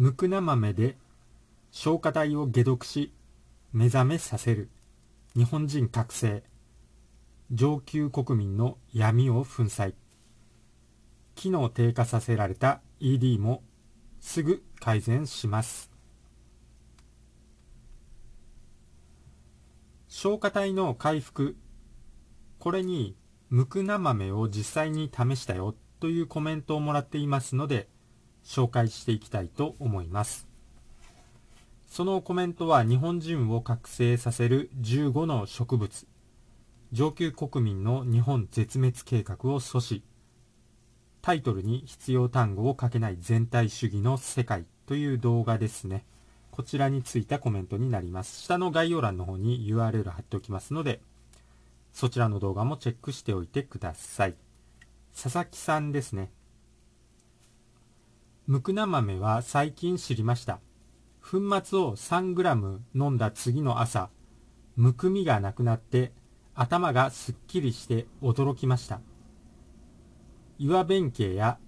ムクナ豆で消化体を解毒し目覚めさせる。日本人覚醒。上級国民の闇を粉砕。機能低下させられた ED もすぐ改善します。消化体の回復。これにムクナ豆を実際に試したよというコメントをもらっていますので紹介していきたいと思います。そのコメントは日本人を覚醒させる15の植物。上級国民の日本絶滅計画を阻止。タイトルに必要単語を書けない全体主義の世界という動画ですね。こちらについたコメントになります。下の概要欄の方に URL 貼っておきますのでそちらの動画もチェックしておいてください。佐々木さんですね。ムクナ豆は最近知りました。粉末を 3g 飲んだ次の朝むくみがなくなって頭がすっきりして驚きました。岩弁慶や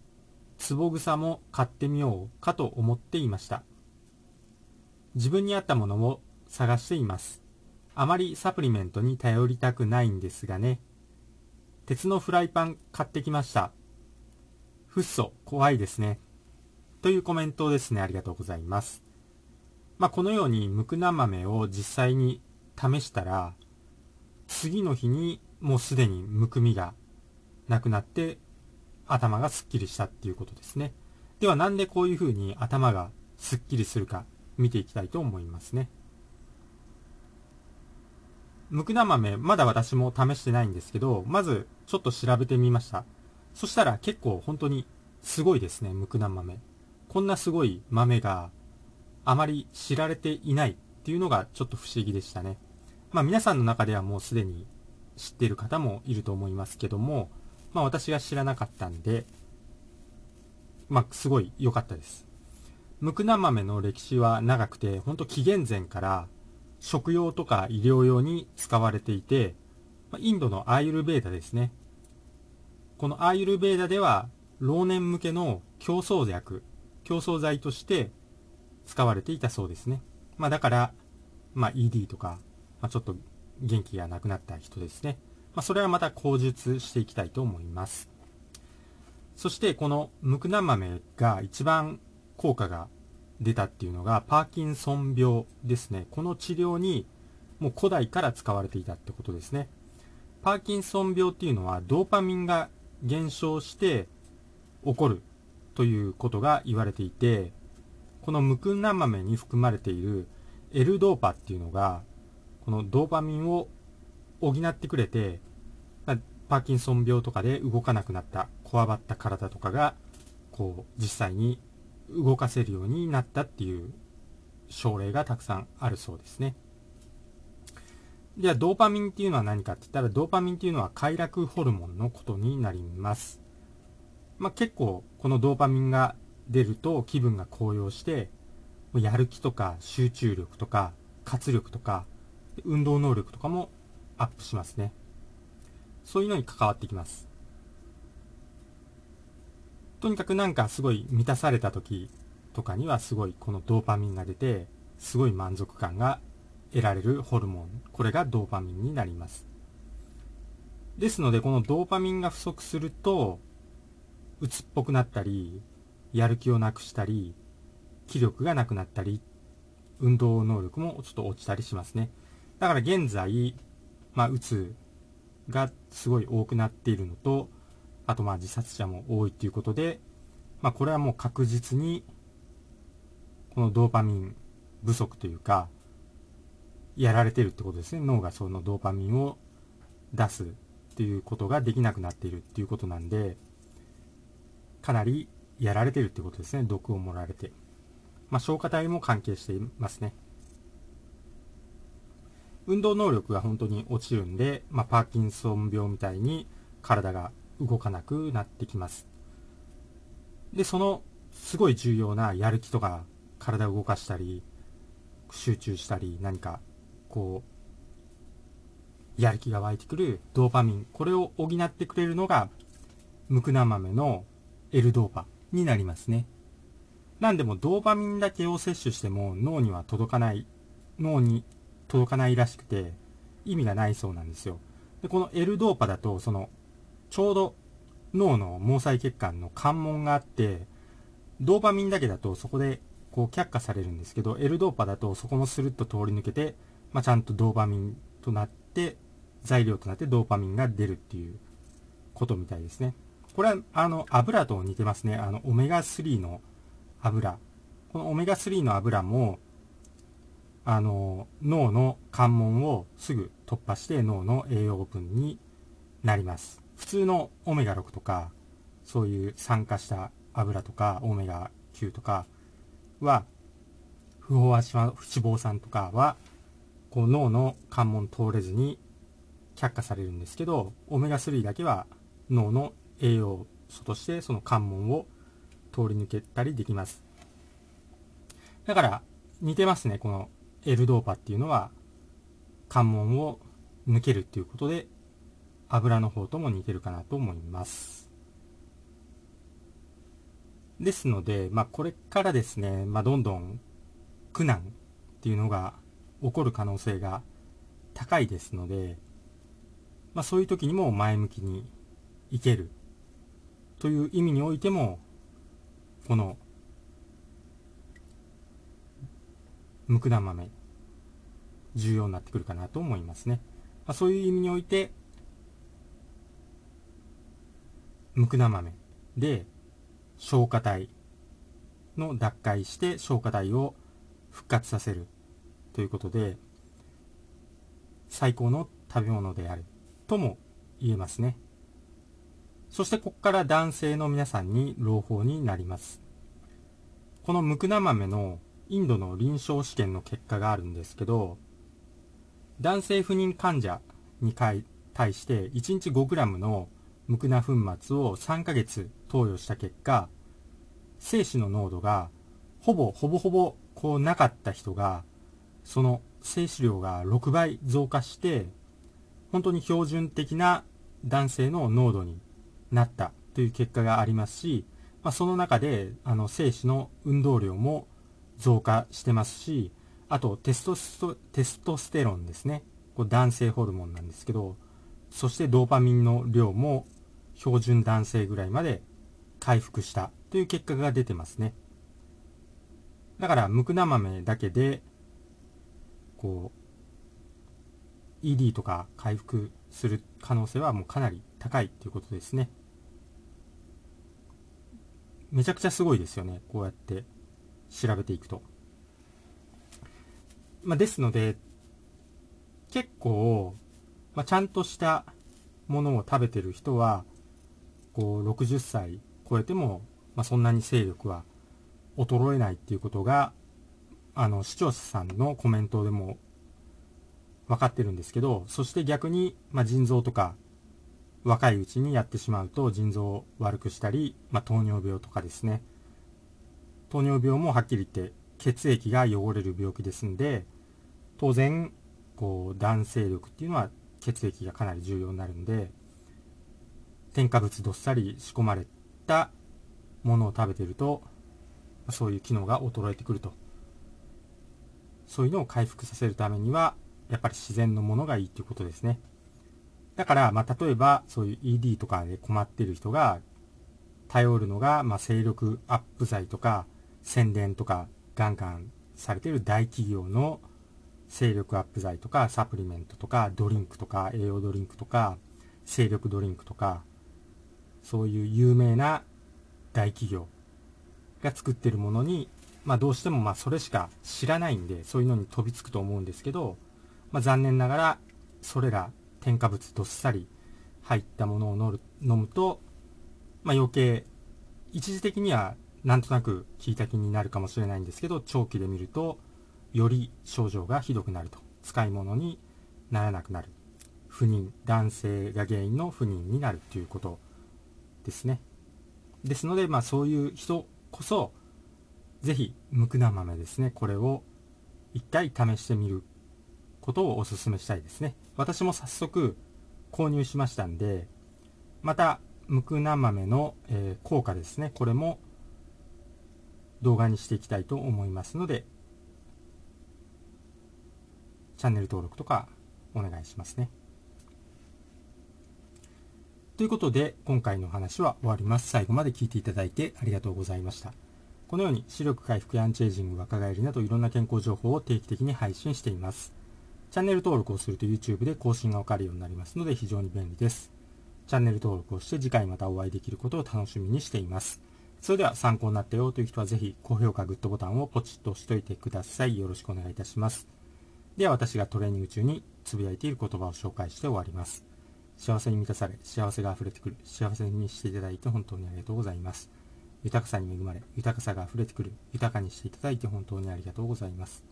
壺草も買ってみようかと思っていました。自分に合ったものを探しています。あまりサプリメントに頼りたくないんですがね。鉄のフライパン買ってきました。フッ素怖いですね。というコメントですねありがとうございますまあ、このようにムクナ豆を実際に試したら次の日にもうすでにむくみがなくなって頭がすっきりしたっていうことですね。ではなんでこういうふうに頭がすっきりするか見ていきたいと思いますね。むくな豆、まだ私も試してないんですけど、まずちょっと調べてみました。そしたら結構本当にすごいですね、むくな豆。こんなすごい豆があまり知られていないっていうのがちょっと不思議でしたね。まあ皆さんの中ではもうすでに知っている方もいると思いますけども、まあ私が知らなかったんで、まあすごい良かったです。ムクナ豆の歴史は長くて、ほんと紀元前から食用とか医療用に使われていて、インドのアーユルベーダですね。このアーユルベーダでは、老年向けの競争薬、競争剤として使われていたそうですね。まあだから、まあ ED とか、まあ、ちょっと元気がなくなった人ですね。まあ、それはまた口述していきたいと思います。そしてこのムクナ豆が一番効果が出たっていうのがパーキンソン病ですね。この治療にもう古代から使われていたってことですね。パーキンソン病っていうのはドーパミンが減少して起こるということが言われていて、このムクンナ豆に含まれている L ドーパっていうのがこのドーパミンを補ってくれて、パーキンソン病とかで動かなくなった、こわばった体とかが、こう、実際に動かせるようになったっていう症例がたくさんあるそうですね。では、ドーパミンっていうのは何かって言ったら、ドーパミンっていうのは快楽ホルモンのことになります。まあ、結構、このドーパミンが出ると気分が高揚して、やる気とか集中力とか活力とか運動能力とかもアップしますね。そういうのに関わってきます。とにかくなんかすごい満たされた時とかにはすごいこのドーパミンが出て、すごい満足感が得られるホルモン。これがドーパミンになります。ですので、このドーパミンが不足すると、鬱っぽくなったり、やる気をなくしたり、気力がなくなったり、運動能力もちょっと落ちたりしますね。だから現在、まあ、うつがすごい多くなっているのと、あとまあ自殺者も多いということで、まあこれはもう確実に、このドーパミン不足というか、やられてるってことですね。脳がそのドーパミンを出すっていうことができなくなっているっていうことなんで、かなりやられてるってことですね。毒を盛られて。まあ消化体も関係していますね。運動能力が本当に落ちるんで、まあ、パーキンソン病みたいに体が動かなくなってきます。で、そのすごい重要なやる気とか体を動かしたり、集中したり、何かこう、やる気が湧いてくるドーパミン、これを補ってくれるのが、ムクナ豆の L ドーパになりますね。なんでもドーパミンだけを摂取しても脳には届かない、脳に届かないらしくて、意味がないそうなんですよ。で、この L ドーパだと、その、ちょうど脳の毛細血管の関門があって、ドーパミンだけだとそこでこう却下されるんですけど、L ドーパだとそこのスルッと通り抜けて、まあ、ちゃんとドーパミンとなって、材料となってドーパミンが出るっていうことみたいですね。これは、あの、油と似てますね。あの、オメガ3の油。このオメガ3の油も、あの、脳の関門をすぐ突破して脳の栄養分になります。普通のオメガ6とか、そういう酸化した油とか、オメガ9とかは、不飽和脂肪酸とかは、こう脳の関門通れずに却下されるんですけど、オメガ3だけは脳の栄養素としてその関門を通り抜けたりできます。だから似てますね、この L ドーパっていうのは関門を抜けるっていうことで油の方とも似てるかなと思います。ですので、まあ、これからですね、まあ、どんどん苦難っていうのが起こる可能性が高いですので、まあ、そういう時にも前向きにいけるという意味においても、この、ムクダ豆、重要になってくるかなと思いますね。まあ、そういう意味において、ムクダ豆で消化体の脱会して消化体を復活させるということで、最高の食べ物であるとも言えますね。そしてここから男性の皆さんに朗報になります。このムクナ豆のインドの臨床試験の結果があるんですけど、男性不妊患者に対して1日 5g のムクナ粉末を3ヶ月投与した結果、精子の濃度がほぼほぼほぼこうなかった人が、その精子量が6倍増加して、本当に標準的な男性の濃度になったという結果がありますし、まあ、その中であの精子の運動量も増加してますし、あとテストステロンですね。これ男性ホルモンなんですけど、そしてドーパミンの量も標準男性ぐらいまで回復したという結果が出てますね。だから、ムクナ豆だけで、こう、ED とか回復する可能性はもうかなり高いということですね。めちゃくちゃすごいですよね。こうやって調べていくと。まあ、ですので、結構、まあ、ちゃんとしたものを食べてる人は、こう、60歳超えても、まあ、そんなに勢力は衰えないっていうことが、あの、視聴者さんのコメントでも分かってるんですけど、そして逆に、まあ、腎臓とか若いうちにやってしまうと腎臓を悪くしたり、まあ、糖尿病とかですね。糖尿病もはっきり言って血液が汚れる病気ですんで、当然、こう、男性力っていうのは血液がかなり重要になるんで、添加物どっさり仕込まれたものを食べてると、そういう機能が衰えてくると。そういうのを回復させるためには、やっぱり自然のものがいいっていうことですね。だから、まあ、例えば、そういう ED とかで困ってる人が、頼るのが、まあ、精力アップ剤とか、宣伝とか、ガンガンされてる大企業の精力アップ剤とか、サプリメントとか、ドリンクとか、栄養ドリンクとか、精力ドリンクとか、そういう有名な大企業が作ってるものに、まあどうしてもまあそれしか知らないんで、そういうのに飛びつくと思うんですけど、まあ残念ながら、それら添加物どっさり入ったものを飲むと、まあ、余計、一時的にはなんとなく効いた気になるかもしれないんですけど、長期で見ると、より症状がひどくなると。使い物にならなくなる。不妊、男性が原因の不妊になるということですね。ですので、まあそういう人こそ、ぜひ、ムクナ豆ですね。これを一回試してみることをお勧めしたいですね。私も早速購入しましたんで、また、ムクナ豆の、えー、効果ですね。これも動画にしていきたいと思いますので、チャンネル登録とかお願いしますね。ということで、今回の話は終わります。最後まで聞いていただいてありがとうございました。このように視力回復やアンチエイジング、若返りなどいろんな健康情報を定期的に配信しています。チャンネル登録をすると YouTube で更新がわかるようになりますので非常に便利です。チャンネル登録をして次回またお会いできることを楽しみにしています。それでは参考になったよという人はぜひ高評価、グッドボタンをポチッと押しておいてください。よろしくお願いいたします。では私がトレーニング中につぶやいている言葉を紹介して終わります。幸せに満たされ、幸せが溢れてくる、幸せにしていただいて本当にありがとうございます。豊かさに恵まれ、豊かさが溢れてくる、豊かにしていただいて本当にありがとうございます。